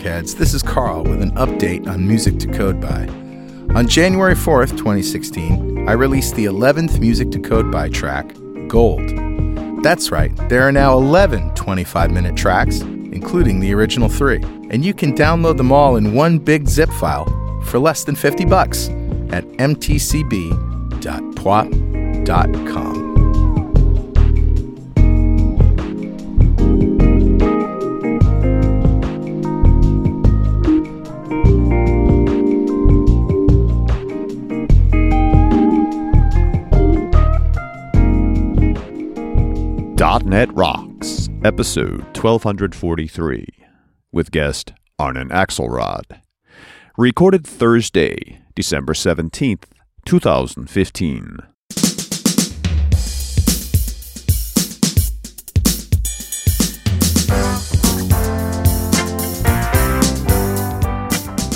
Rockheads. This is Carl with an update on Music to Code By. On January 4th, 2016, I released the 11th Music to Code By track, Gold. That's right, there are now 11 25 minute tracks, including the original three, and you can download them all in one big zip file for less than 50 bucks at mtcb.pwop.com. episode 1243, with guest Arnon Axelrod. Recorded Thursday, December 17th, 2015.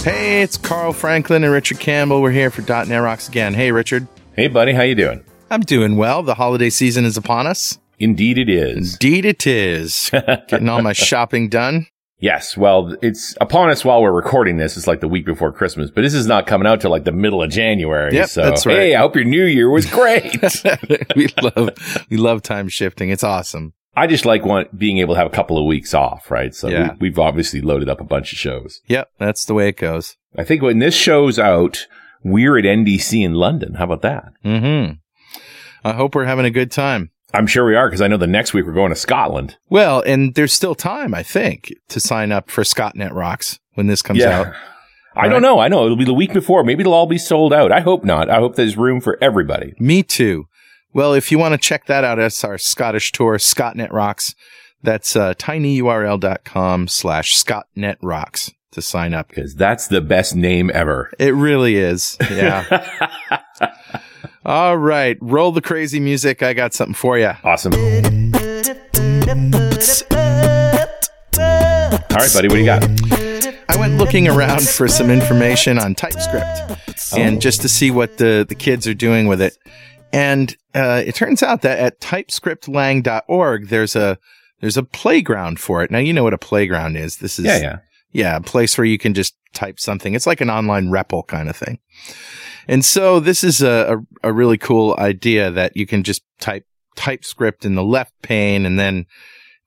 Hey, it's Carl Franklin and Richard Campbell. We're here for .NET Rocks again. Hey, Richard. Hey, buddy, how you doing? I'm doing well. The holiday season is upon us. Indeed, it is. Indeed, it is. Getting all my shopping done. Yes, well, it's upon us while we're recording this. It's like the week before Christmas, but this is not coming out till like the middle of January. Yep, so, that's right. hey, I hope your New Year was great. we love we love time shifting. It's awesome. I just like one, being able to have a couple of weeks off, right? So Yeah. we, we've obviously loaded up a bunch of shows. Yep, that's the way it goes. I think when this show's out, we're at NDC in London. How about that? Mm-hmm. I hope we're having a good time. I'm sure we are because I know the next week we're going to Scotland. Well, and there's still time, I think, to sign up for ScotNet Rocks when this comes out. I Right. don't know. I know it'll be the week before. Maybe it'll all be sold out. I hope not. I hope there's room for everybody. Me too. Well, if you want to check that out, that's our Scottish tour, ScotNet Rocks. That's uh, tinyurl.com slash ScotNet Rocks to sign up. Because that's the best name ever. It really is. Yeah. All right. Roll the crazy music. I got something for you. Awesome. All right, buddy, what do you got? I went looking around for some information on TypeScript and just to see what the, the kids are doing with it. And uh, it turns out that at typescriptlang.org, there's a there's a playground for it. Now you know what a playground is. This is Yeah, yeah. yeah, a place where you can just type something. It's like an online REPL kind of thing. And so this is a, a, a really cool idea that you can just type TypeScript in the left pane and then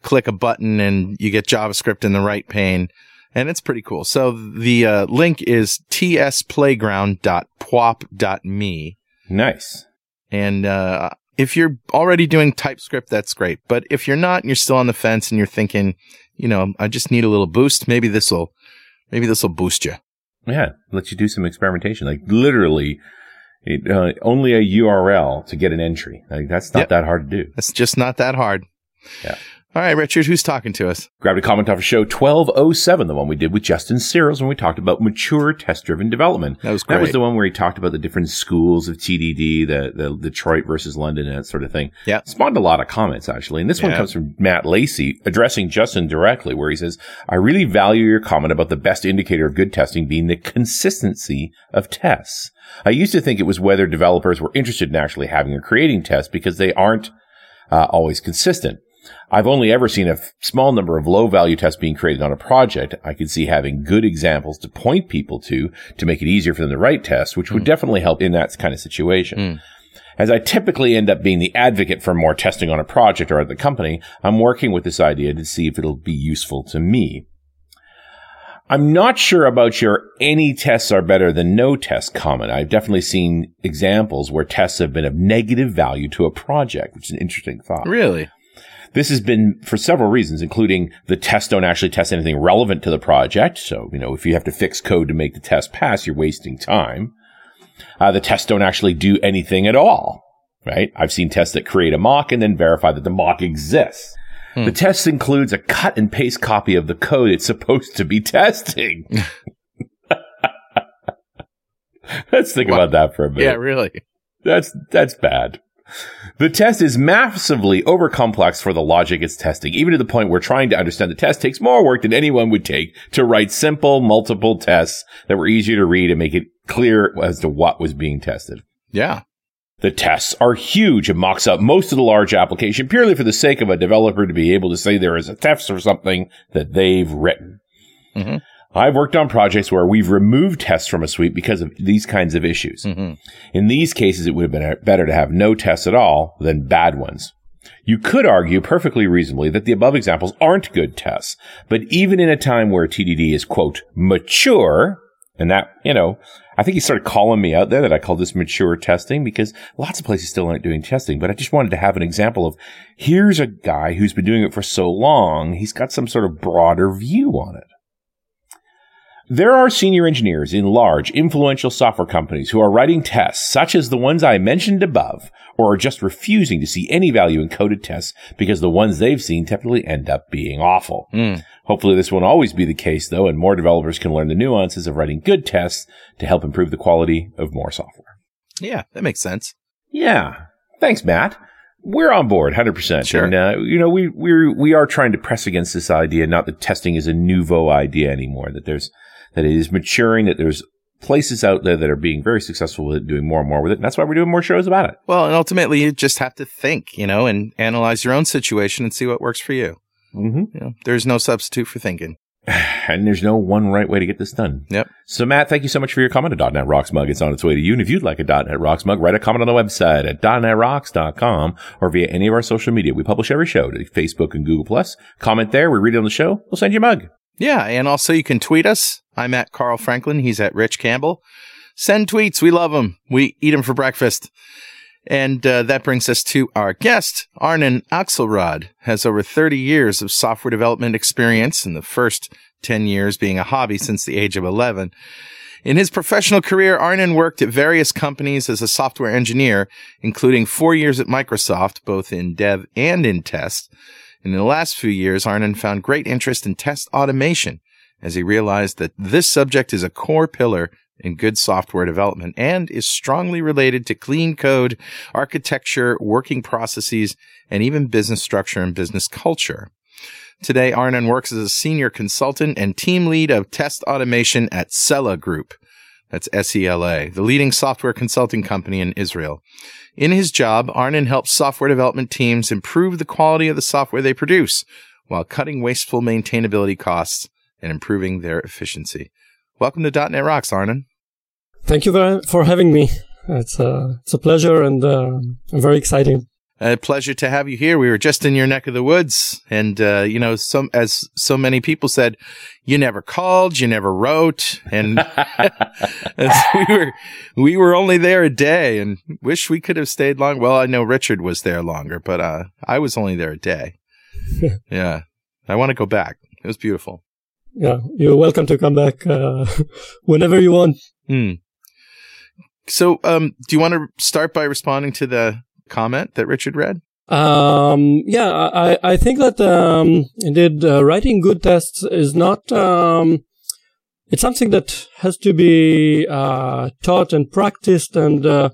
click a button and you get JavaScript in the right pane. And it's pretty cool. So the uh, link is tsplayground.pwop.me. Nice. And uh, if you're already doing TypeScript, that's great. But if you're not and you're still on the fence and you're thinking, you know, I just need a little boost, maybe this will, maybe this will boost you. Yeah, let you do some experimentation. Like literally, it, uh, only a URL to get an entry. Like that's not Yep. that hard to do. That's just not that hard. Yeah. All right, Richard, who's talking to us? Grabbed a comment off of show 1207, the one we did with Justin Searls when we talked about mature test driven development. That was great. That was the one where he talked about the different schools of TDD, the, the Detroit versus London, and that sort of thing. Yeah. Spawned a lot of comments, actually. And this one comes from Matt Lacey addressing Justin directly, where he says, I really value your comment about the best indicator of good testing being the consistency of tests. I used to think it was whether developers were interested in actually having or creating tests because they aren't uh, always consistent. I've only ever seen a small number of low value tests being created on a project. I could see having good examples to point people to to make it easier for them to write tests, which would definitely help in that kind of situation. Mm. As I typically end up being the advocate for more testing on a project or at the company, I'm working with this idea to see if it'll be useful to me. I'm not sure about your any tests are better than no test comment. I've definitely seen examples where tests have been of negative value to a project, which is an interesting thought. Really? This has been for several reasons, including the tests don't actually test anything relevant to the project. So, you know, if you have to fix code to make the test pass, you're wasting time. Uh, the tests don't actually do anything at all, right? I've seen tests that create a mock and then verify that the mock exists. The test includes a cut and paste copy of the code it's supposed to be testing. Let's think about that for a minute. Yeah, really. That's that's bad. The test is massively overcomplex for the logic it's testing, even to the point where trying to understand the test takes more work than anyone would take to write simple, multiple tests that were easier to read and make it clear as to what was being tested. Yeah. The tests are huge and mocks up most of the large application purely for the sake of a developer to be able to say there is a test or something that they've written. Mhm. I've worked on projects where we've removed tests from a suite because of these kinds of issues. Mm-hmm. In these cases, it would have been better to have no tests at all than bad ones. You could argue perfectly reasonably that the above examples aren't good tests, but even in a time where TDD is, quote, mature, and that, you know, I think he started calling me out there that I called this mature testing because lots of places still aren't doing testing, but I just wanted to have an example of here's a guy who's been doing it for so long. He's got some sort of broader view on it. There are senior engineers in large, influential software companies who are writing tests such as the ones I mentioned above, or are just refusing to see any value in coded tests because the ones they've seen typically end up being awful. Mm. Hopefully this won't always be the case though, and more developers can learn the nuances of writing good tests to help improve the quality of more software. Yeah, that makes sense. Yeah. Thanks, Matt. We're on board, hundred percent. Sure. And uh, you know, we we we are trying to press against this idea, not that testing is a nouveau idea anymore. That there's that it is maturing. That there's places out there that are being very successful with it, doing more and more with it. And that's why we're doing more shows about it. Well, and ultimately, you just have to think, you know, and analyze your own situation and see what works for you. Mm-hmm. You know, there's no substitute for thinking. And there's no one right way to get this done. Yep. So, Matt, thank you so much for your comment at .NET Rocks mug. It's on its way to you. And if you'd like a .NET Rocks mug, write a comment on the website at .NETRocks.com or via any of our social media. We publish every show to Facebook and Google+. Plus. Comment there. We read it on the show. We'll send you a mug. Yeah, and also you can tweet us. I'm at Carl Franklin. He's at Rich Campbell. Send tweets. We love them. We eat them for breakfast. And uh, that brings us to our guest, Arnon Axelrod, has over 30 years of software development experience, in the first 10 years being a hobby since the age of 11. In his professional career, Arnon worked at various companies as a software engineer, including four years at Microsoft, both in dev and in test. In the last few years, Arnon found great interest in test automation as he realized that this subject is a core pillar in good software development and is strongly related to clean code, architecture, working processes, and even business structure and business culture. Today, Arnon works as a senior consultant and team lead of test automation at Sela Group. That's S-E-L-A, the leading software consulting company in Israel. In his job, Arnon helps software development teams improve the quality of the software they produce while cutting wasteful maintainability costs and improving their efficiency. Welcome to .NET Rocks, Arnon. Thank you very, for having me. It's a, it's a pleasure and uh, very exciting. A pleasure to have you here. We were just in your neck of the woods, and uh, you know, some as so many people said, you never called, you never wrote, and, and we were we were only there a day, and wish we could have stayed long. Well, I know Richard was there longer, but uh, I was only there a day. yeah, I want to go back. It was beautiful. Yeah, you're welcome to come back uh, whenever you want. Hmm. So, um, do you want to start by responding to the comment that Richard read? Um, yeah, I, I think that um, indeed uh, writing good tests is not. Um, it's something that has to be uh, taught and practiced, and uh,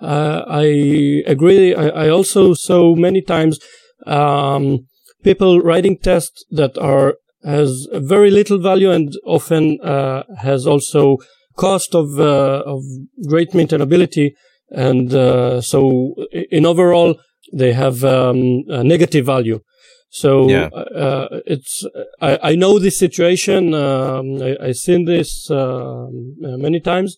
uh I agree. I, I, also saw many times um, people writing tests that are has very little value and often uh, has also cost of uh, of great maintainability and uh, so in overall they have um, a negative value. So yeah. uh, it's I, I, know this situation. Um, I, have seen this uh, many times,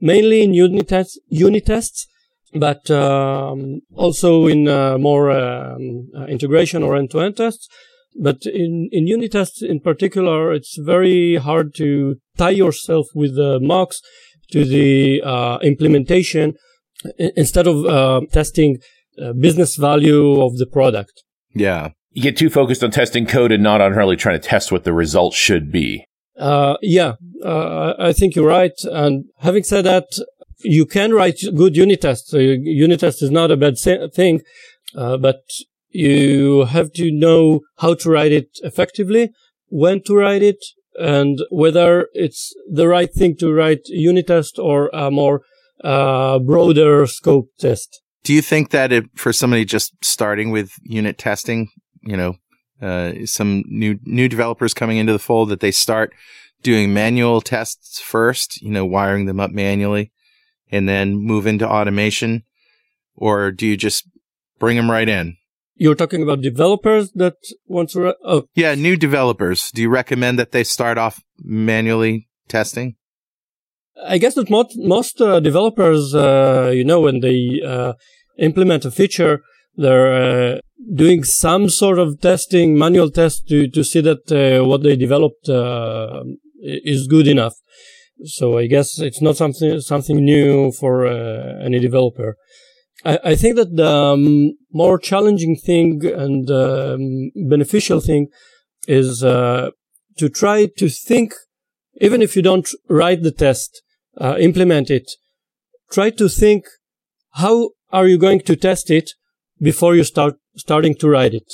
mainly in unit tests, unit tests, but um, also in uh, more um, uh, integration or end-to-end tests. But in in unit tests in particular, it's very hard to tie yourself with the mocks to the uh, implementation instead of uh, testing uh, business value of the product. Yeah. You get too focused on testing code and not on really trying to test what the result should be. Uh, yeah, uh, I think you're right. And having said that, you can write good unit tests. So unit test is not a bad thing, uh, but you have to know how to write it effectively, when to write it, and whether it's the right thing to write unit test or a more uh, broader scope test. Do you think that if, for somebody just starting with unit testing, you know, uh, some new new developers coming into the fold, that they start doing manual tests first, you know, wiring them up manually, and then move into automation, or do you just bring them right in? You're talking about developers that want to. oh, yeah, new developers. Do you recommend that they start off manually testing? I guess that most most uh, developers, uh, you know, when they uh, implement a feature, they're uh, doing some sort of testing, manual test to to see that uh, what they developed uh, is good enough. So I guess it's not something something new for any developer. I, I, think that the um, more challenging thing and um, beneficial thing is to try to think, even if you don't write the test, uh, implement it, try to think how are you going to test it before you start starting to write it.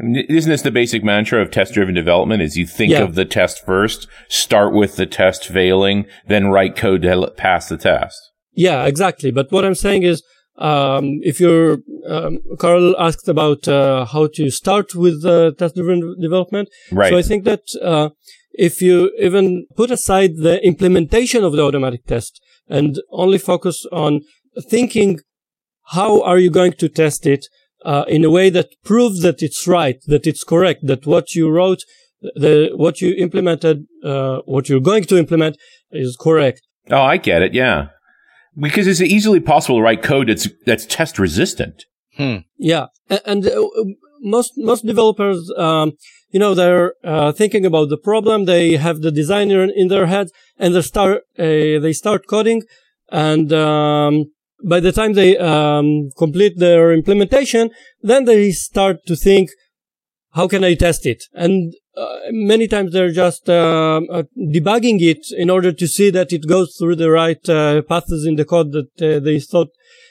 Isn't this the basic mantra of test driven development is you think yeah. of the test first, start with the test failing, then write code to pass the test. Yeah, exactly. But what I'm saying is, um, if you're, um, Carl asked about, uh, how to start with uh, test driven development. Right. So I think that, uh, if you even put aside the implementation of the automatic test and only focus on thinking how are you going to test it uh, in a way that proves that it's right, that it's correct, that what you wrote, the what you implemented, uh, what you're going to implement is correct. Oh, I get it. Yeah, because it's easily possible to write code that's that's test resistant. Hmm. Yeah, and, and uh, most most developers, um, you know, they're uh, thinking about the problem. They have the designer in their head, and they start uh, they start coding, and um, by the time they um, complete their implementation, then they start to think, how can I test it? And uh, many times they're just uh, uh, debugging it in order to see that it goes through the right uh, paths in the code that uh, they thought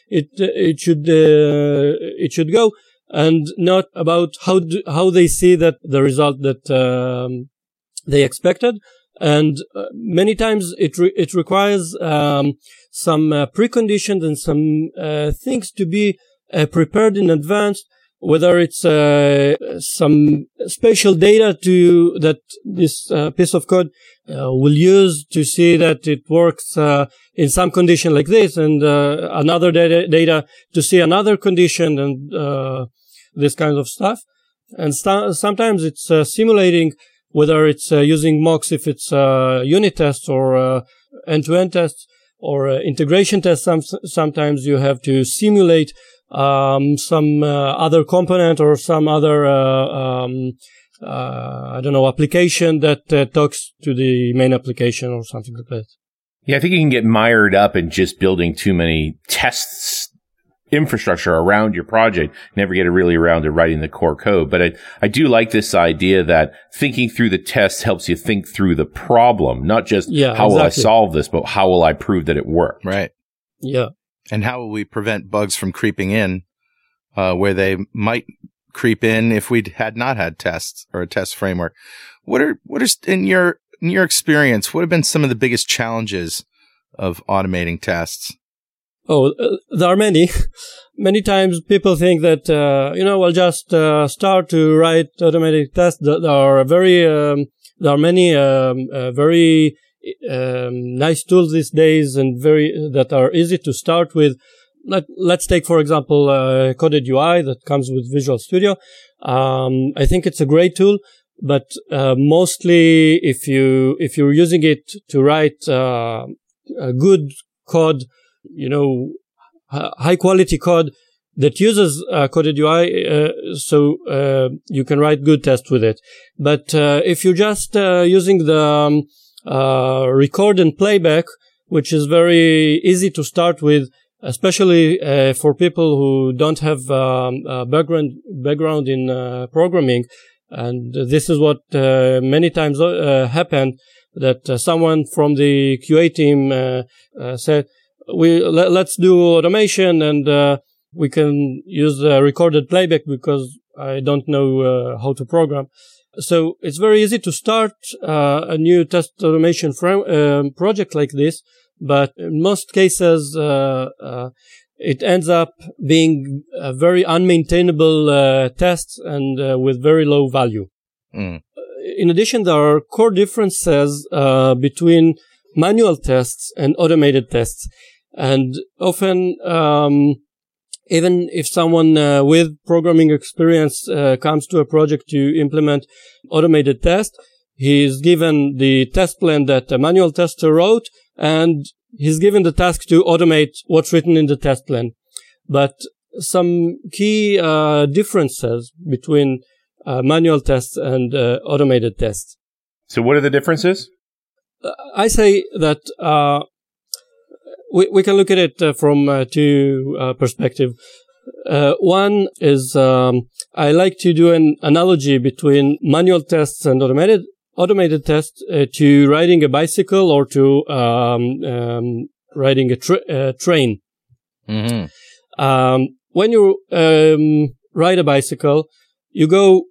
it it should it should go, and not about how do, how they see that the result that um, they expected. And many times it re- it requires um, some preconditions and some things to be prepared in advance whether it's uh, some special data to that this uh, piece of code uh, will use to see that it works in some condition like this, and another data, data to see another condition, and this kind of stuff. And st- sometimes it's simulating whether it's using mocks if it's unit tests or end-to-end tests or uh, integration tests. Some, sometimes you have to simulate um, some uh, other component or some other uh, um, uh, I don't know application that uh, talks to the main application or something like that. Yeah, I think you can get mired up in just building too many tests infrastructure around your project, never get it really around to writing the core code. But I, I do like this idea that thinking through the tests helps you think through the problem, not just yeah, how exactly. will I solve this, but how will I prove that it worked? Right. Yeah. And how will we prevent bugs from creeping in, uh, where they might creep in if we had not had tests or a test framework? What are, what are, in your, in your experience, what have been some of the biggest challenges of automating tests? Oh, uh, there are many. many times people think that, uh, you know, I'll just uh, start to write automatic tests. There are very, um, there are many um, uh, very um, nice tools these days and very that are easy to start with. Let, let's take, for example, uh, Coded UI that comes with Visual Studio. Um, I think it's a great tool, but uh, mostly if you if you're using it to write a good code you know, high quality code that uses uh, coded UI, uh, so uh, you can write good tests with it. But uh, if you're just uh, using the um, uh, record and playback, which is very easy to start with, especially for people who don't have um, background background in programming, and this is what many times happen that someone from the QA team said we let, us do automation and uh, we can use recorded playback because I don't know uh, how to program. So it's very easy to start uh, a new test automation um, project like this, but in most cases, uh, uh, it ends up being a very unmaintainable uh, tests and with very low value. Mm. In addition, there are core differences between manual tests and automated tests. And often, um, even if someone uh, with programming experience uh, comes to a project to implement automated test, he's given the test plan that a manual tester wrote and he's given the task to automate what's written in the test plan. But some key uh, differences between uh, manual tests and uh, automated tests. So what are the differences? I say that uh, we, we can look at it uh, from uh, two uh, perspectives. Uh, one is um, I like to do an analogy between manual tests and automated automated tests uh, to riding a bicycle or to um, um, riding a tra- train. Mm-hmm. Um, when you um, ride a bicycle, you go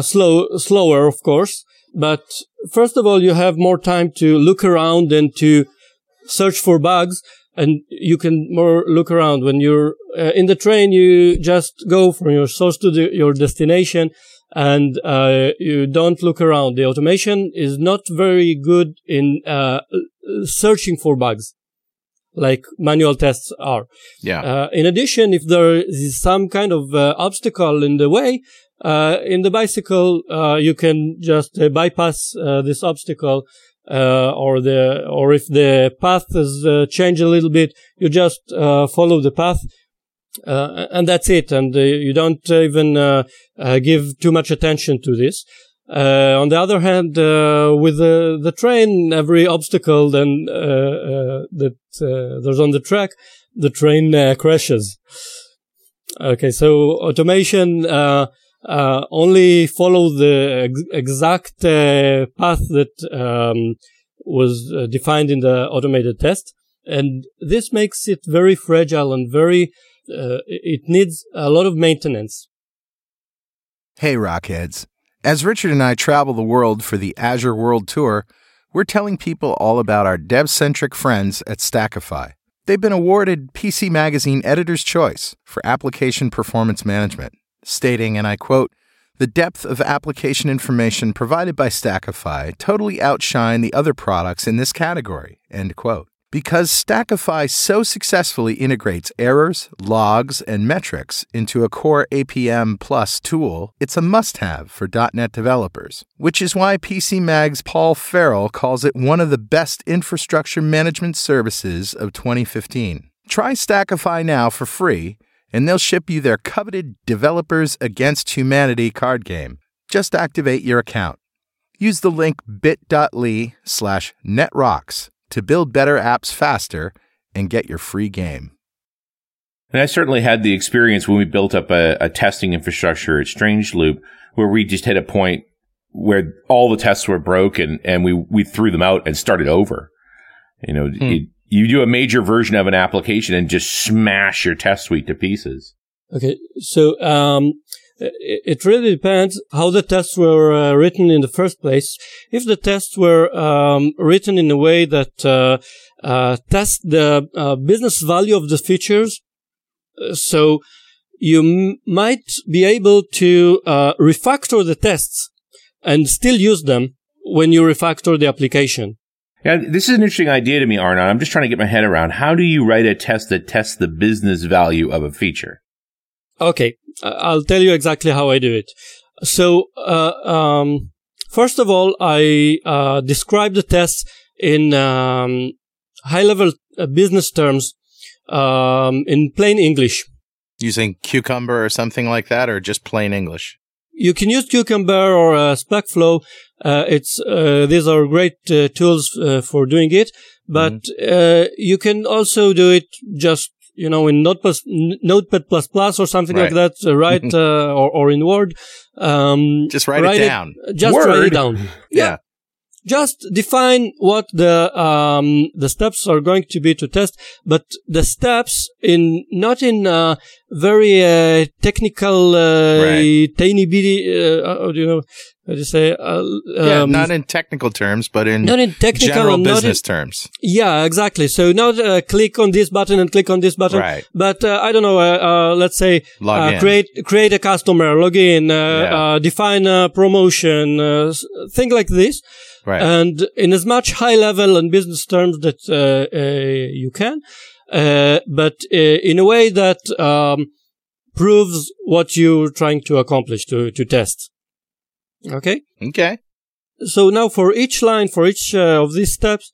slow slower, of course, but first of all, you have more time to look around and to search for bugs and you can more look around. When you're uh, in the train you just go from your source to the, your destination and uh, you don't look around. The automation is not very good in uh, searching for bugs like manual tests are. Yeah. Uh, in addition if there is some kind of uh, obstacle in the way uh, in the bicycle you can just bypass this obstacle uh, or the or if the path has uh, changed a little bit, you just uh, follow the path, uh, and that's it. And uh, you don't even uh, give too much attention to this. on the other hand, with the, the train, every obstacle then that there's on the track, the train crashes. Okay, so automation uh, only follow the ex- exact uh, path that um, was uh, defined in the automated test. And this makes it very fragile and very, uh, it needs a lot of maintenance. Hey, Rockheads. As Richard and I travel the world for the Azure World Tour, we're telling people all about our dev centric friends at Stackify. They've been awarded PC Magazine Editor's Choice for application performance management stating, and I quote, the depth of application information provided by Stackify totally outshine the other products in this category, end quote. Because Stackify so successfully integrates errors, logs, and metrics into a core APM Plus tool, it's a must have for .NET developers, which is why PC Mag's Paul Ferrill calls it one of the best infrastructure management services of 2015. Try Stackify now for free and they'll ship you their coveted Developers Against Humanity card game. Just activate your account. Use the link bit.ly slash netrocks to build better apps faster and get your free game. And I certainly had the experience when we built up a, a testing infrastructure at Strange Loop where we just hit a point where all the tests were broken and we, we threw them out and started over. You know, hmm. it, you do a major version of an application and just smash your test suite to pieces. Okay. So, um, it really depends how the tests were uh, written in the first place. If the tests were um, written in a way that uh, uh, test the uh, business value of the features, uh, so you m- might be able to uh, refactor the tests and still use them when you refactor the application. Yeah, this is an interesting idea to me, Arnon. I'm just trying to get my head around how do you write a test that tests the business value of a feature? Okay, I'll tell you exactly how I do it. So, uh, um, first of all, I uh, describe the test in um, high-level uh, business terms um, in plain English. Using Cucumber or something like that, or just plain English? You can use Cucumber or uh, SpecFlow uh, it's uh, these are great uh, tools uh, for doing it, but mm-hmm. you can also do it just you know in Notepad, Notepad plus plus or something right. like that, right? or, or in Word. Um, just write, write, it down. It, just Word. write it down. yeah. yeah just define what the um, the steps are going to be to test, but the steps in not in uh, very uh, technical, uh, right. tiny bitty, uh, you know, do you say? Uh, um, yeah, not in technical terms, but in not in technical general business in, terms. Yeah, exactly. So not uh, click on this button and click on this button, right? But I don't know. let's say create create a customer, log in, yeah. define a promotion, thing like this Right. and in as much high level and business terms that uh, uh, you can, uh, but uh, in a way that um, proves what you're trying to accomplish to to test. Okay. okay. So now for each line, for each uh, of these steps,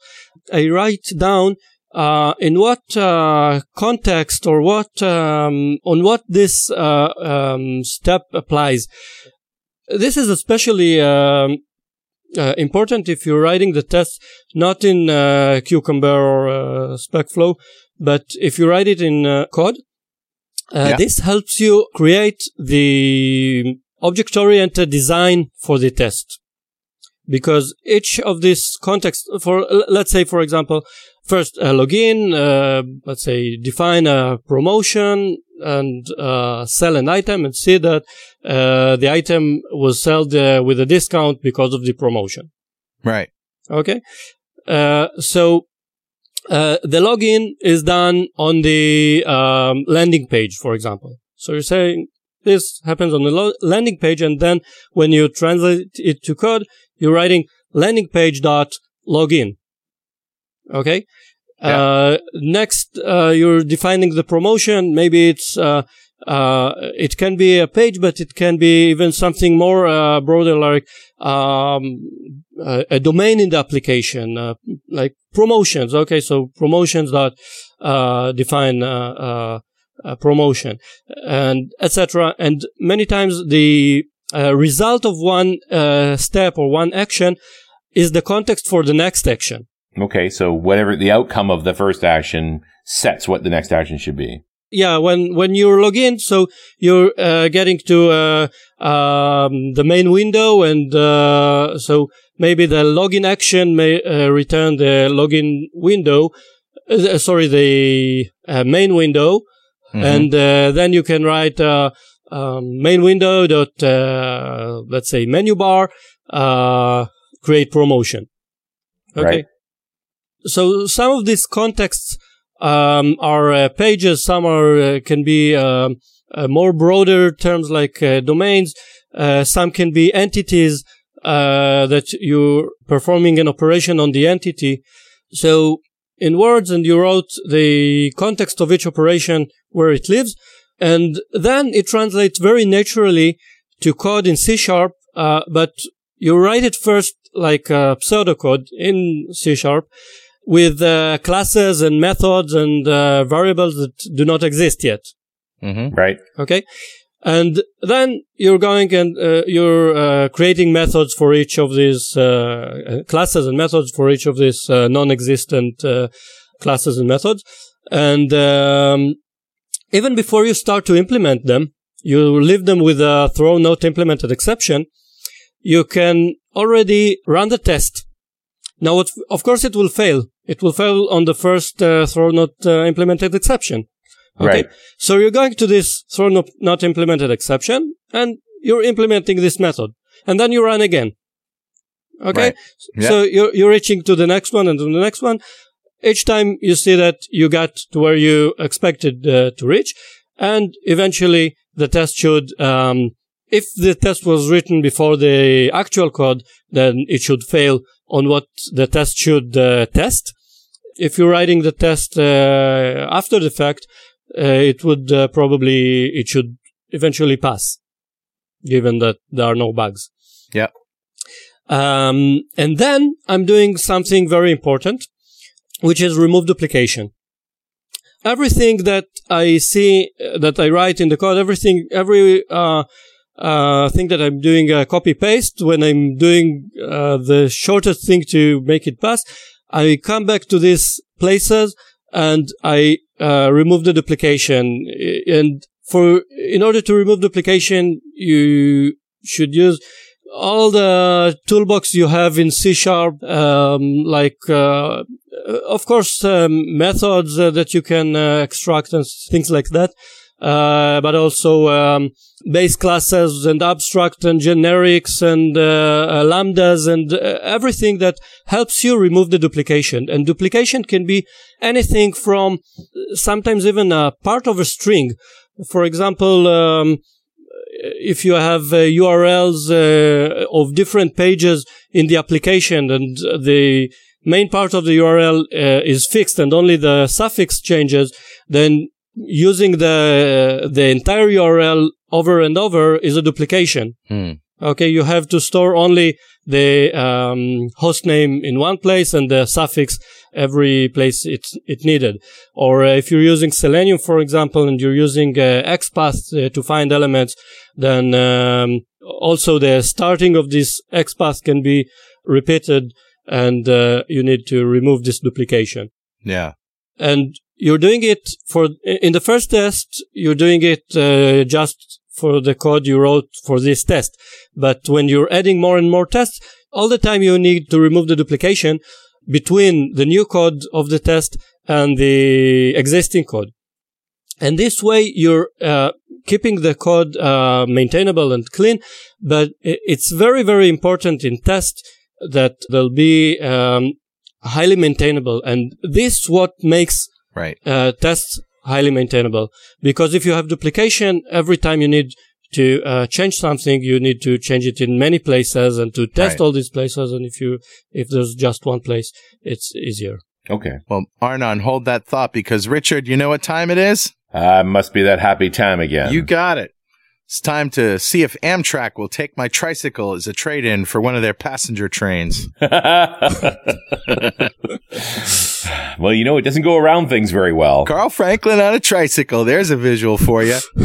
I write down uh, in what uh, context or what um, on what this uh, um, step applies. This is especially um, uh, important if you're writing the test not in uh, Cucumber or uh, SpecFlow, but if you write it in uh, code. Uh, Yeah. This helps you create the object-oriented design for the test. Because each of these contexts for let's say for example first uh, login uh, let's say define a promotion and uh, sell an item and see that uh, the item was sold uh, with a discount because of the promotion. Right. okay? Uh, so uh, the login is done on the um, landing page for example. So you're saying this happens on the lo- landing page and then when you translate it to code you're writing landing page dot login okay uh, next uh, you're defining the promotion. Maybe it's uh, uh, it can be a page but it can be even something more uh, broader like um, a, a domain in the application uh, like promotions. Okay so promotions dot uh, define uh, promotion and etc and many times the uh, result of one uh, step or one action is the context for the next action Okay, so whatever the outcome of the first action sets what the next action should be. yeah when when you log in so you're uh, getting to uh, um, the main window and uh, so maybe the login action may uh, return the login window uh, sorry the uh, main window Mhm. and uh, then you can write uh, um, main window dot uh, let's say menu bar uh, create promotion. Okay? Right. so some of these contexts um, are uh, pages. Some are uh, can be um, uh, more broader terms like uh, domains. Uh, some can be entities uh, that you're performing an operation on the entity. So in words and you wrote the context of each operation where it lives and then it translates very naturally to code in C sharp uh, but you write it first like uh, pseudocode in C sharp with uh, classes and methods and uh, variables that do not exist yet. Mm-hmm. Right? Okay. And then you're going and uh, you're uh, creating methods for each of these uh, classes and methods for each of these uh, non-existent uh, classes and methods. And um, even before you start to implement them, you leave them with a throw not implemented exception. You can already run the test. Now, of course, it will fail. It will fail on the first uh, throw not implemented exception. Okay. Right. So you're going to this throw not, not implemented exception and you're implementing this method and then you run again. Okay. Right. Yeah. So you're, you're reaching to the next one and to the next one. Each time you see that you got to where you expected uh, to reach and eventually the test should, um, if the test was written before the actual code, then it should fail on what the test should uh, test. If you're writing the test uh, after the fact, it would uh, probably it should eventually pass, given that there are no bugs. Yeah. Um, and then I'm doing something very important, which is remove duplication. Everything that I see uh, that I write in the code, everything, every uh, uh, thing that I'm doing uh, copy paste when I'm doing uh, the shortest thing to make it pass, I come back to these places and I uh, remove the duplication. And for in order to remove duplication, you should use all the toolbox you have in C sharp, um, like uh, of course um, methods uh, that you can uh, extract and things like that. Uh, but also um, base classes and abstract and generics and uh, uh, lambdas and uh, everything that helps you remove the duplication. And duplication can be anything from sometimes even a part of a string. For example, um, if you have uh, URLs uh, of different pages in the application and the main part of the URL uh, is fixed and only the suffix changes, then using the the entire URL over and over is a duplication. Hmm. Okay, you have to store only the um, host name in one place and the suffix every place it's it needed. Or uh, if you're using Selenium, for example, and you're using uh, XPath uh, to find elements, then um, also the starting of this XPath can be repeated, and uh, you need to remove this duplication. Yeah. And you're doing it for in the first test, you're doing it uh, just for the code you wrote for this test. But when you're adding more and more tests, all the time you need to remove the duplication between the new code of the test and the existing code. And this way you're uh, keeping the code uh, maintainable and clean. But it's very, very important in test that they'll be um, highly maintainable. And this what makes Right. uh, tests highly maintainable. Because if you have duplication, every time you need to uh, change something, you need to change it in many places and to test Right. all these places. And if you if there's just one place, it's easier. Okay. Well, Arnon, hold that thought because Richard, you know what time it is? Uh, must be that happy time again. You got it. It's time to see if Amtrak will take my tricycle as a trade in for one of their passenger trains. well, you know, it doesn't go around things very well. Carl Franklin on a tricycle. There's a visual for you.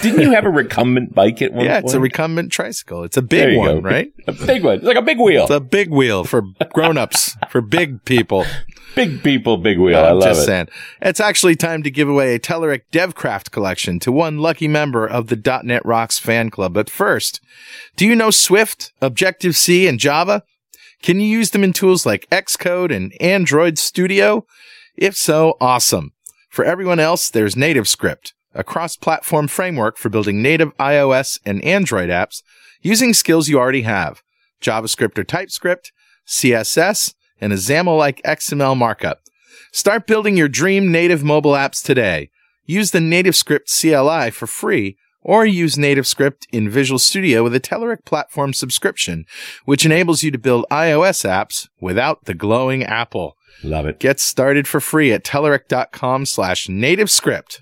Didn't you have a recumbent bike at one Yeah, point? it's a recumbent tricycle. It's a big one, go. right? A big one. It's like a big wheel. It's a big wheel for grown-ups, for big people. Big people, big wheel. I love it. saying. It's actually time to give away a Telerik DevCraft collection to one lucky member of the .NET Rocks fan club. But first, do you know Swift, Objective-C, and Java? Can you use them in tools like Xcode and Android Studio? If so, awesome. For everyone else, there's NativeScript, a cross-platform framework for building native iOS and Android apps using skills you already have. JavaScript or TypeScript, CSS, and a XAML-like XML markup. Start building your dream native mobile apps today. Use the NativeScript CLI for free or use NativeScript in Visual Studio with a Telerik platform subscription, which enables you to build iOS apps without the glowing apple. Love it. Get started for free at telerik.com slash nativescript.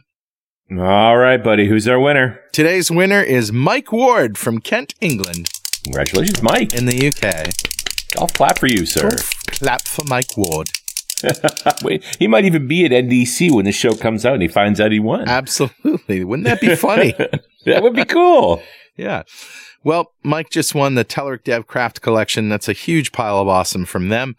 All right, buddy. Who's our winner? Today's winner is Mike Ward from Kent, England, Congratulations, Mike. in the UK. I'll clap for you, sir. Clap for Mike Ward. Wait, he might even be at NDC when the show comes out and he finds out he won. Absolutely. Wouldn't that be funny? that would be cool. Yeah. Well, Mike just won the Telerik Dev Craft Collection. That's a huge pile of awesome from them.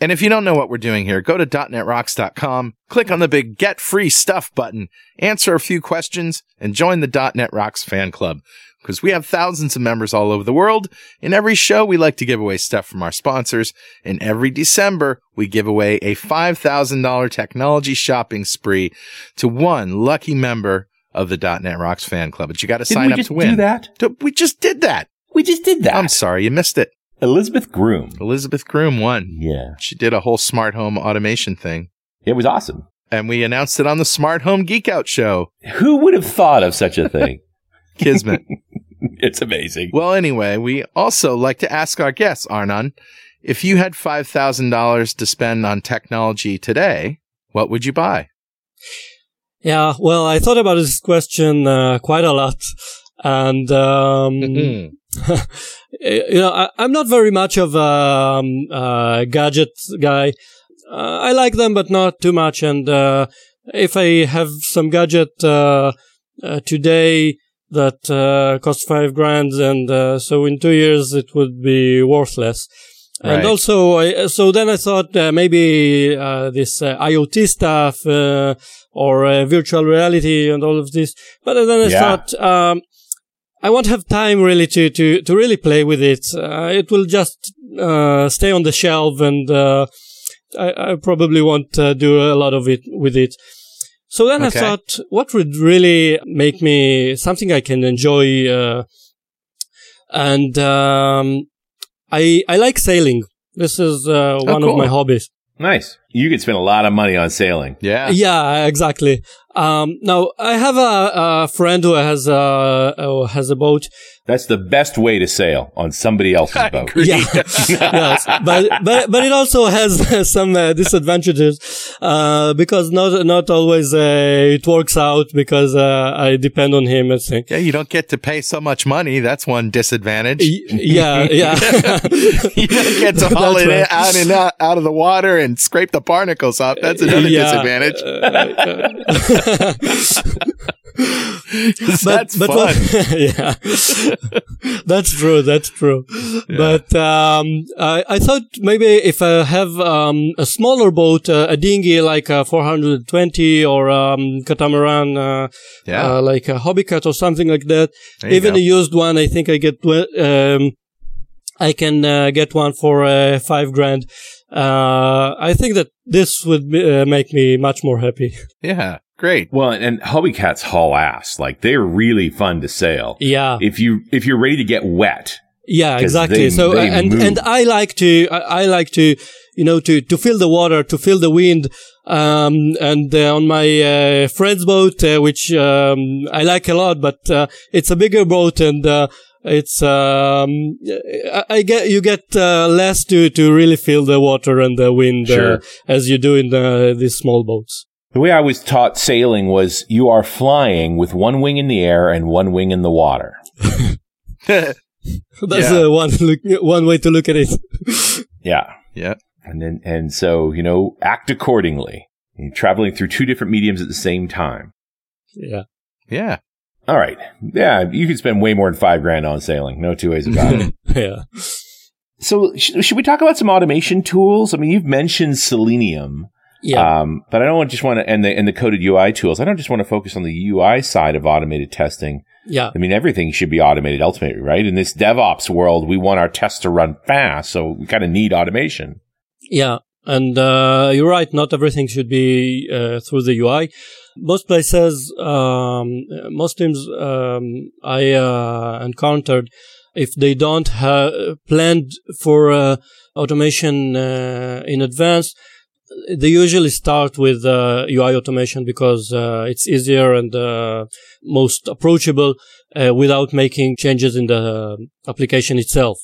And if you don't know what we're doing here, go to .netrocks.com, click on the big Get Free Stuff button, answer a few questions, and join the .NET Rocks fan club. Because we have thousands of members all over the world. In every show, we like to give away stuff from our sponsors. And every December, we give away a $5,000 technology shopping spree to one lucky member of the .NET Rocks fan club. But you got to sign up to win. do that? We just did that. We just did that. I'm sorry, you missed it. Elizabeth Groom. Elizabeth Groom won. Yeah. She did a whole smart home automation thing. It was awesome. And we announced it on the Smart Home Geek Out show. Who would have thought of such a thing? Kismet. it's amazing. well, anyway, we also like to ask our guests, Arnon, if you had $5,000 to spend on technology today, what would you buy? Yeah, well, I thought about this question uh, quite a lot, and um, Mm. you know, I, I'm not very much of a um, uh, gadget guy. Uh, I like them, but not too much. And uh, if I have some gadget uh, uh, today that uh, costs five grand, and uh, so in two years it would be worthless. And also, I, so then I thought uh, maybe uh, this uh, IoT stuff uh, or uh, virtual reality and all of this. But then I Yeah. thought um, I won't have time really to to to really play with it. Uh, it will just uh, stay on the shelf, and uh, I, I probably won't uh, do a lot of it with it. So then Okay. I thought, what would really make me something I can enjoy? Uh, and um, I I like sailing. This is uh, one Oh, cool. of my hobbies. Nice. You could spend a lot of money on sailing. Yeah. Yeah, exactly. Um, now I have a, a friend who has a who has a boat. That's the best way to sail on somebody else's I boat. Yeah, yes, but but but it also has some uh, disadvantages uh, because not not always uh, it works out because uh, I depend on him I think. Yeah, you don't get to pay so much money. That's one disadvantage. Y- Yeah, yeah. you don't get to haul it right. out and out, out of the water and scrape the barnacles off. That's another Yeah. disadvantage. but, That's but fun. what- yeah, that's true. That's true. But um, I, I thought maybe if I have um, a smaller boat, uh, a dinghy like a 420 or um, catamaran, uh, Yeah. uh, like a Hobie Cat or something like that. Even go. a used one, I think I get. Um, I can uh, get one for uh, five grand. Uh, I think that this would uh, make me much more happy. yeah. Great. Well, and Hobie Cats haul ass. Like they're really fun to sail. Yeah. If you if you're ready to get wet, Yeah, exactly. they- so they and move. and I like to I, I like to you know to to feel the water, to feel the wind. Um, and uh, on my uh, friend's boat, uh, which um, I like a lot, but uh, it's a bigger boat and. Uh, it's um, I, I get you get uh, less to to really feel the water and the wind Sure. uh, as you do in the, these small boats. the way I was taught sailing was you are flying with one wing in the air and one wing in the water. That's Yeah. uh, one look, one way to look at it. Yeah. yeah. And then, and so, you know, act accordingly. You're traveling through two different mediums at the same time. yeah. Yeah. All right. Yeah. You could spend way more than five grand on sailing. No two ways about it. Yeah. So sh- should we talk about some automation tools? I mean, you've mentioned Selenium. Yeah. Um, but I don't just want to, and the, and the coded UI tools. I don't just want to focus on the UI side of automated testing. yeah. I mean, everything should be automated ultimately, right? In this DevOps world, we want our tests to run fast. So we kind of need automation. Yeah, and uh, you're right. Not everything should be uh, through the UI. Most places, um, most teams um, I uh, encountered, if they don't have planned for uh, automation uh, in advance, they usually start with uh, UI automation because uh, it's easier and uh, most approachable uh, without making changes in the application itself.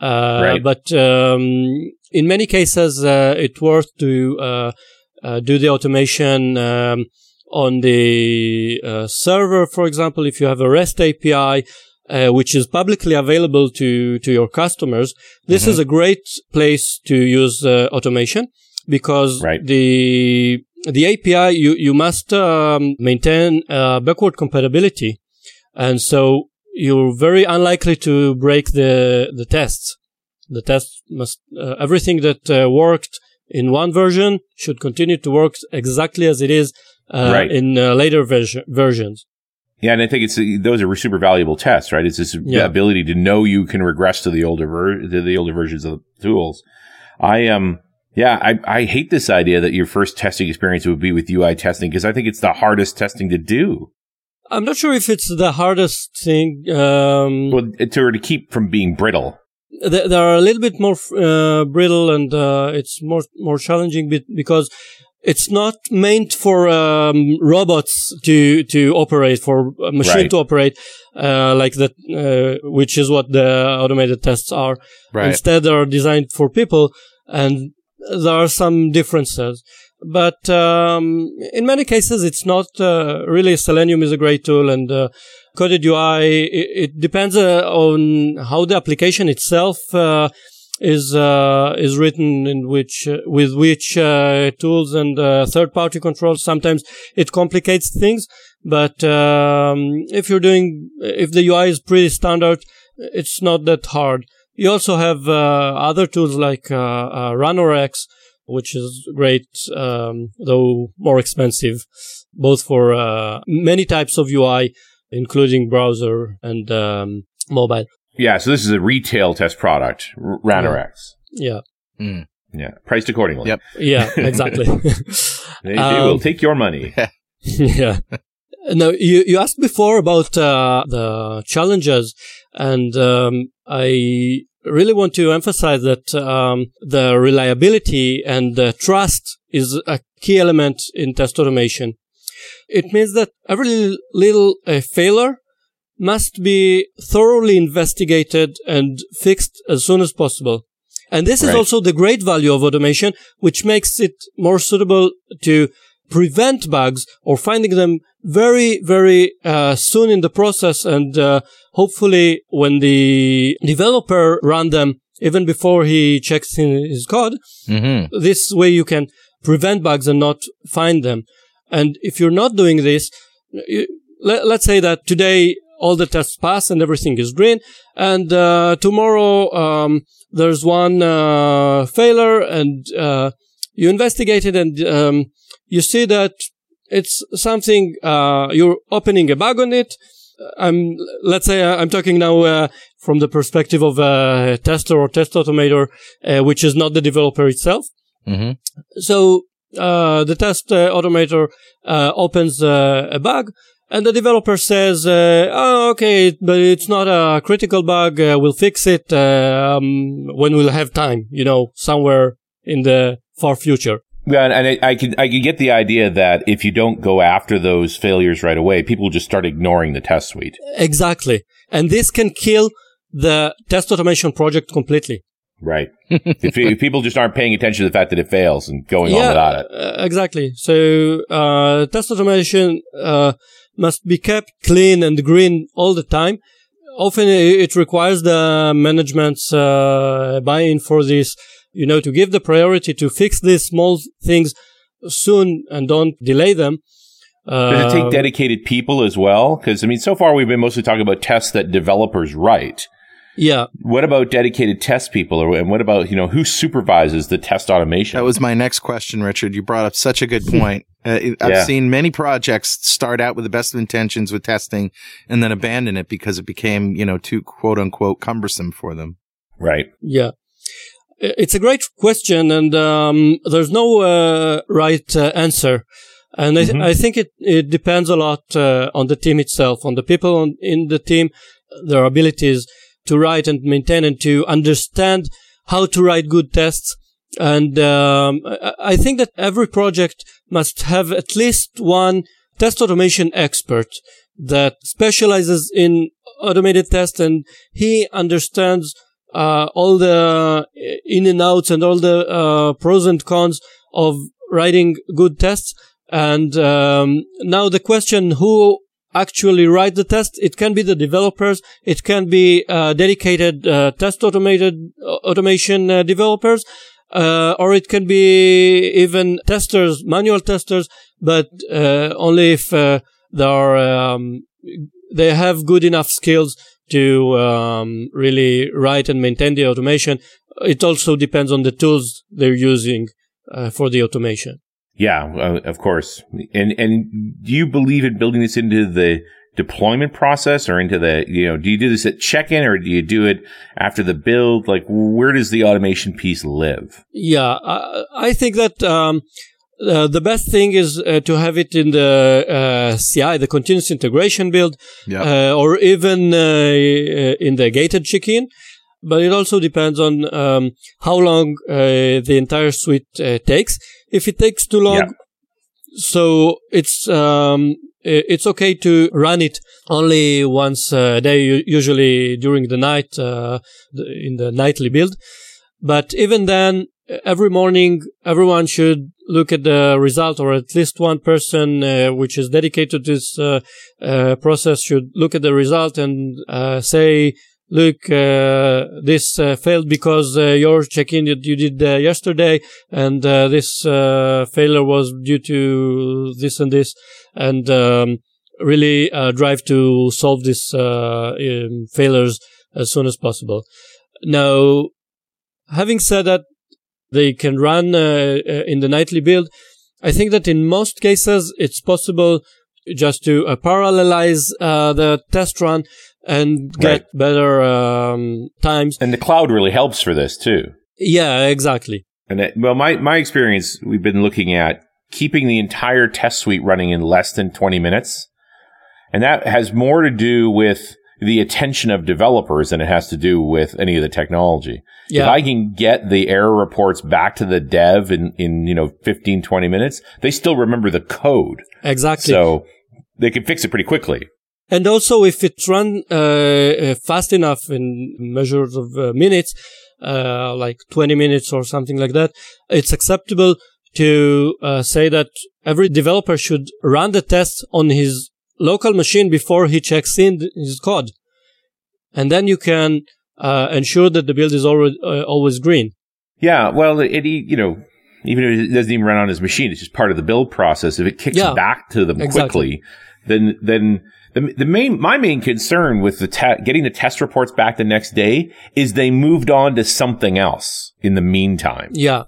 Uh, Right. But um, in many cases, uh, it's worth to uh, uh, do the automation um, on the uh, server. For example, if you have a REST API, uh, which is publicly available to to your customers, this is a great place to use uh, automation because Right. the the API you you must um, maintain uh, backward compatibility, and so you're very unlikely to break the the tests. The test must uh, everything that uh, worked in one version should continue to work exactly as it is uh, Right. in uh, later version, versions. Yeah. And I think it's, those are super valuable tests, right? It's this Yeah. ability to know you can regress to the older, ver- to the older versions of the tools. I, um, yeah, I, I hate this idea that your first testing experience would be with UI testing because I think it's the hardest testing to do. I'm not sure if it's the hardest thing. Um, Well, to, to keep from being brittle. they, they are a little bit more uh, brittle and uh, it's more more challenging because it's not meant for um, robots to to operate for a machine Right. to operate uh, like that uh, which is what the automated tests are Right. instead they are designed for people and there are some differences but um, in many cases it's not uh, really selenium is a great tool and uh, coded UI, it, it depends uh, on how the application itself uh, is uh, is written in which uh, with which uh, tools and uh, third party controls. Sometimes it complicates things, but um, if you're doing if the UI is pretty standard, it's not that hard. You also have uh, other tools like uh, Ranorex, which is great, um, though more expensive, both for many types of UI including browser and um, mobile. Yeah. So this is a retail test product, R- Ranorex. Yeah, Mm. Yeah. Priced accordingly. Yep. yeah, exactly. They, they Um, will take your money. yeah. Now you you asked before about uh, the challenges, and um, I really want to emphasize that um, the reliability and the trust is a key element in test automation. It means that every little uh, failure must be thoroughly investigated and fixed as soon as possible. And this right. is also the great value of automation, which makes it more suitable to prevent bugs or finding them very, very uh, soon in the process. And uh, hopefully when the developer run them, even before he checks in his code, mm-hmm. this way you can prevent bugs and not find them. And if you're not doing this, you, let, us say that today all the tests pass and everything is green. And uh, tomorrow um, there's one uh, failure, and uh, you investigate it, and um, you see that it's something uh, you're opening a bug on it. I'm let's say I'm talking now uh, from the perspective of a tester or test automator, uh, which is not the developer itself. Mm-hmm. So the test automator opens a bug and the developer says, uh, "Oh, okay, but it's not a critical bug. Uh, we'll fix it uh, um, when we'll have time. You know, somewhere in the far future." Yeah, and I, I can I can get the idea that if you don't go after those failures right away, people just start ignoring the test suite. Exactly, and this can kill the test automation project completely. Right. if, if, people just aren't paying attention to the fact that it fails and going yeah, on without it. Uh, exactly. So, uh, test automation, uh, must be kept clean and green all the time. Often it requires the management's uh, buy-in for this, you know, to give the priority to fix these small things soon and don't delay them. Uh, Does it take dedicated people as well? Because I mean, so far we've been mostly talking about tests that developers write. Yeah. What about dedicated test people, or and what about you know who supervises the test automation? That was my next question, Richard. You brought up such a good point. Uh, I've yeah. seen many projects start out with the best of intentions with testing, and then abandon it because it became you know too quote unquote cumbersome for them. Right. Yeah. It's a great question, and um, there's no uh, right uh, answer. And mm-hmm. I, I, think it, it depends a lot uh, on the team itself, on the people on, in the team, their abilities to write and maintain and to understand how to write good tests. And um, I think that every project must have at least one test automation expert that specializes in automated tests and he understands uh, all the in and outs and all the uh, pros and cons of writing good tests. And um, now the question who actually write the test. It can be the developers. It can be uh, dedicated uh, test automated uh, automation uh, developers, uh, or it can be even testers, manual testers, but uh, only if they are um, they have good enough skills to um, really write and maintain the automation. It also depends on the tools they're using for the automation. Yeah, uh, of course. And and do you believe in building this into the deployment process or into the you know do you do this at check-in or do you do it after the build? Like where does the automation piece live? Yeah, I, I think that. Um, uh, the best thing is uh, to have it in the uh, CI, the continuous integration build, yeah. Uh, or even uh, uh, in the gated check-in. But it also depends on um, how long the entire suite takes if it takes too long, yeah. so it's um, it's okay to run it only once a day, usually during the night, uh, in the nightly build. But even then, every morning, everyone should look at the result, or at least one person uh, which is dedicated to this uh, uh process should look at the result and uh, say look, uh, this uh, failed because uh, your check-in that you did uh, yesterday, and uh, this uh, failure was due to this and this, and um, really drive to solve these um, failures as soon as possible. Now, having said that, they can run in the nightly build. I think that in most cases, it's possible just to parallelize the test run and get right. better um, times. And the cloud really helps for this too. Yeah, exactly. And that, well, my my experience, we've been looking at keeping the entire test suite running in less than 20 minutes, and that has more to do with the attention of developers than it has to do with any of the technology. Yeah. If I can get the error reports back to the dev in, in, you know, 15, 20 minutes, they still remember the code. Exactly. So they can fix it pretty quickly. And also, if it run uh, uh, fast enough in measures of uh, minutes, uh, like 20 minutes or something like that, it's acceptable to uh, say that every developer should run the test on his local machine before he checks in his code. And then you can uh, ensure that the build is always, always green. Yeah. Well, it, you know, even if it doesn't even run on his machine, it's just part of the build process. If it kicks Yeah, back to them exactly. quickly, then, then the, the main, my main concern with the te- getting the test reports back the next day is they moved on to something else in the meantime. Yeah.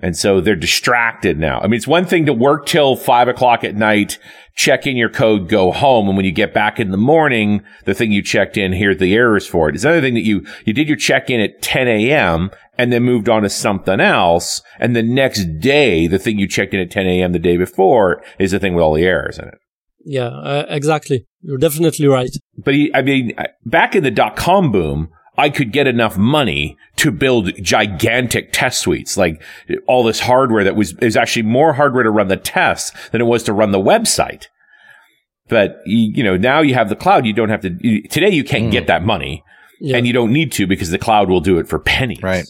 And so they're distracted now. I mean, it's one thing to work till five o'clock at night, check in your code, go home. And when you get back in the morning, the thing you checked in, here's the errors for it. It's another thing that you, you did your check in at 10 a.m. and then moved on to something else. And the next day, the thing you checked in at 10 a.m. the day before is the thing with all the errors in it. Yeah, uh, exactly. You're definitely right. But he, I mean, back in the dot com boom, I could get enough money to build gigantic test suites, like all this hardware that was, is actually more hardware to run the tests than it was to run the website. But you, you know, now you have the cloud. You don't have to, you, today you can't get that money Yeah. and you don't need to because the cloud will do it for pennies. Right.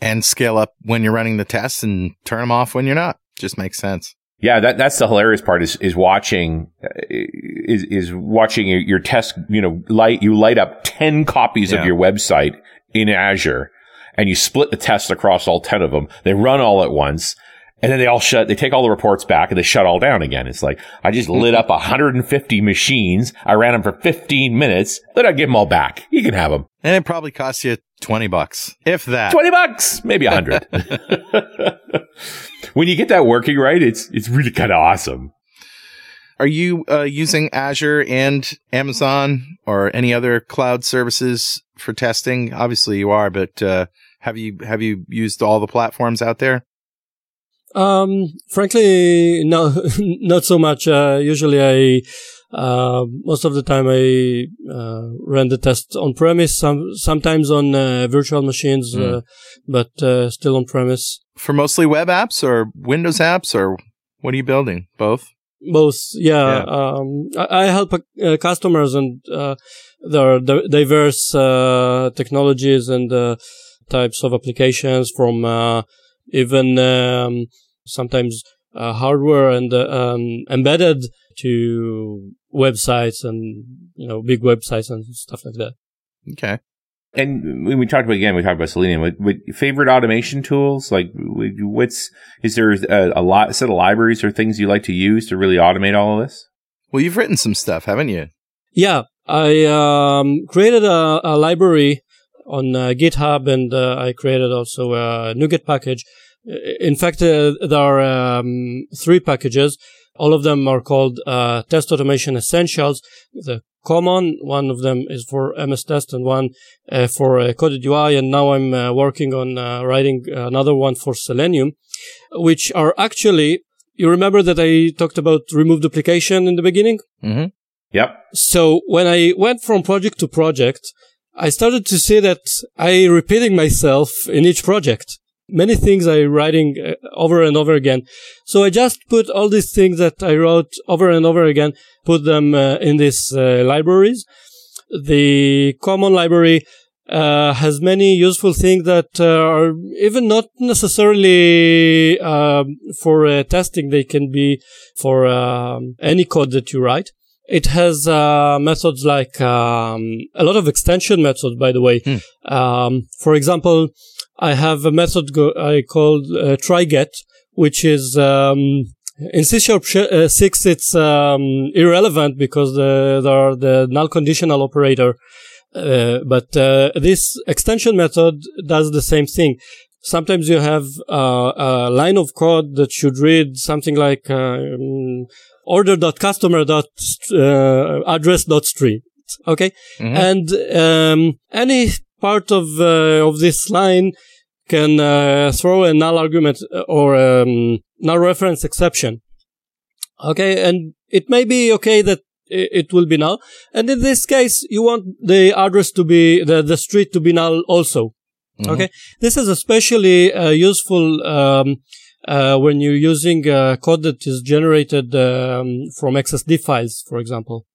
And scale up when you're running the tests and turn them off when you're not. Just makes sense. Yeah, that that's the hilarious part is is watching uh, is is watching your, test. You know, light you light up ten copies Yeah. of your website in Azure, and you split the test across all ten of them. They run all at once, and then they all shut. They take all the reports back and they shut all down again. It's like I just lit up 150 machines. I ran them for 15 minutes. Then I give them all back. You can have them. And it probably costs you 20 bucks, if that. 20 bucks, maybe a hundred. when you get that working right, it's it's really kind of awesome. Are you uh, using Azure and Amazon or any other cloud services for testing? Obviously you are, but uh, have you have you used all the platforms out there? Um, frankly, no, not so much. Uh, usually I, uh, most of the time I, uh, run the test on premise, some, sometimes on, uh, virtual machines, Mm. uh, but, uh, still on premise. For mostly web apps or Windows apps or what are you building? Both? Both, yeah. Yeah. Um, I, I help uh, customers and, uh, there are di- diverse, uh, technologies and, uh, types of applications from, uh, even, um, sometimes, uh, hardware and, uh, um, embedded to websites and, you know, big websites and stuff like that. Okay. And when we talked about again, we talked about Selenium. What, what favorite automation tools? Like, what's is there a, a lot set of libraries or things you like to use to really automate all of this? Well, you've written some stuff, haven't you? Yeah, I um, created a, a library on uh, GitHub, and uh, I created also a NuGet package. In fact, uh, there are um, three packages. All of them are called uh, Test Automation Essentials. The common one of them is for MS Test, and one uh, for uh, Coded UI. And now I'm uh, working on uh, writing another one for Selenium, which are actually. You remember that I talked about remove duplication in the beginning? Mm-hmm. Yep. So when I went from project to project, I started to see that I repeating myself in each project. Many things I writing uh, over and over again. So I just put all these things that I wrote over and over again, put them uh, in these uh, libraries. The common library uh, has many useful things that uh, are even not necessarily um, for uh, testing. They can be for um, any code that you write. It has uh, methods like um, a lot of extension methods, by the way. Um, for example, I have a method go- I called uh, tryget, which is um, in C sharp sh- uh, six. It's um, irrelevant because the, there are the null conditional operator. Uh, but uh, this extension method does the same thing. Sometimes you have uh, a line of code that should read something like um, order.customer.address.street. Okay, Mhm. and um, any part of uh, of this line can uh, throw a null argument uh, or um, null reference exception. Okay, and it may be okay that it, will be null. And in this case, you want the address to be, the, the street to be null also. Mhm. Okay. This is especially uh, useful um, uh, when you're using uh, code that is generated um, from XSD files, for example.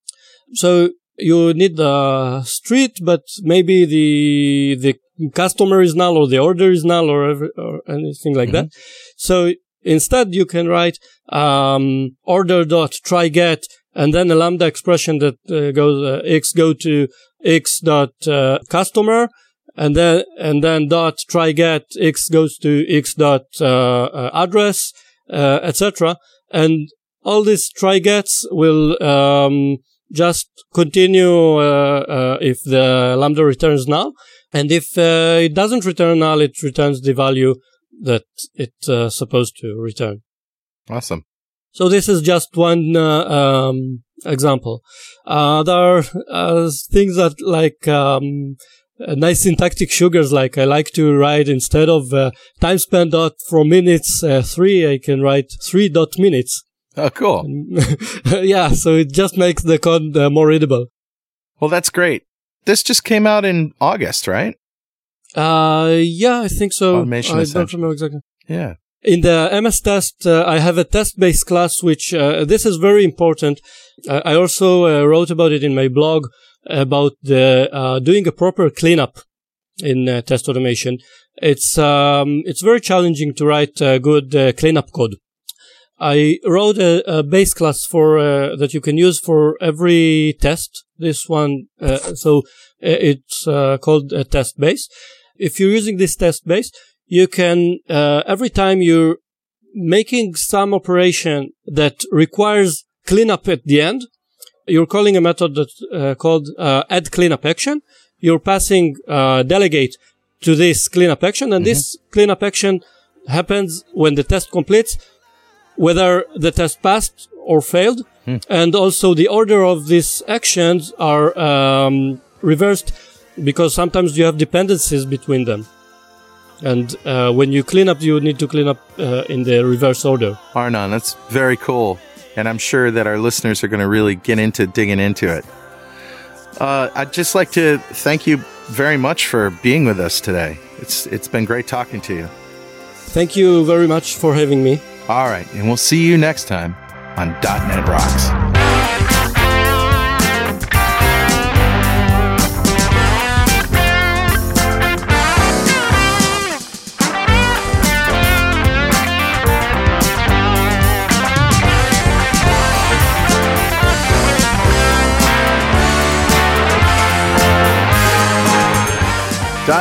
So you need the street, but maybe the the customer is null or the order is null or, every, or anything like that. So instead, you can write um, order dot try get and then a lambda expression that uh, goes uh, x go to x dot uh, customer and then and then dot try get x goes to x dot uh, uh, address uh, etc and all these try gets will um, just continue uh, uh, if the lambda returns null and if uh, it doesn't return null it returns the value that it's uh, supposed to return Awesome. so this is just one uh, um, example. Uh, there are uh, things that like um, nice syntactic sugars. Like I like to write instead of uh, time span dot from minutes uh, three, I can write three dot minutes. Oh, cool. yeah, so it just makes the code uh, more readable. Well, that's great. This just came out in August, right? Uh, yeah, I think so. Automation I don't remember exactly. Yeah. In the MS test, uh, I have a test-based class, which uh, this is very important. Uh, I also uh, wrote about it in my blog about the uh, doing a proper cleanup in uh, test automation. It's um, it's very challenging to write uh, good uh, cleanup code. I wrote a, a base class for uh, that you can use for every test. This one, uh, so uh, it's uh, called a test base. If you're using this test base, you can uh, every time you're making some operation that requires cleanup at the end, you're calling a method that uh, called uh, add cleanup action. You're passing uh, delegate to this cleanup action, and this cleanup action happens when the test completes, whether the test passed or failed, and also the order of these actions are um, reversed because sometimes you have dependencies between them. And uh, when you clean up, you need to clean up uh, in the reverse order. Arnon, that's very cool. And I'm sure that our listeners are going to really get into digging into it. Uh, I'd just like to thank you very much for being with us today. It's it's been great talking to you. Thank you very much for having me. All right, and we'll see you next time on .NET Rocks.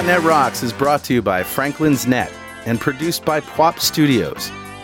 .NET Rocks is brought to you by Franklins.Net and produced by Pwop Studios,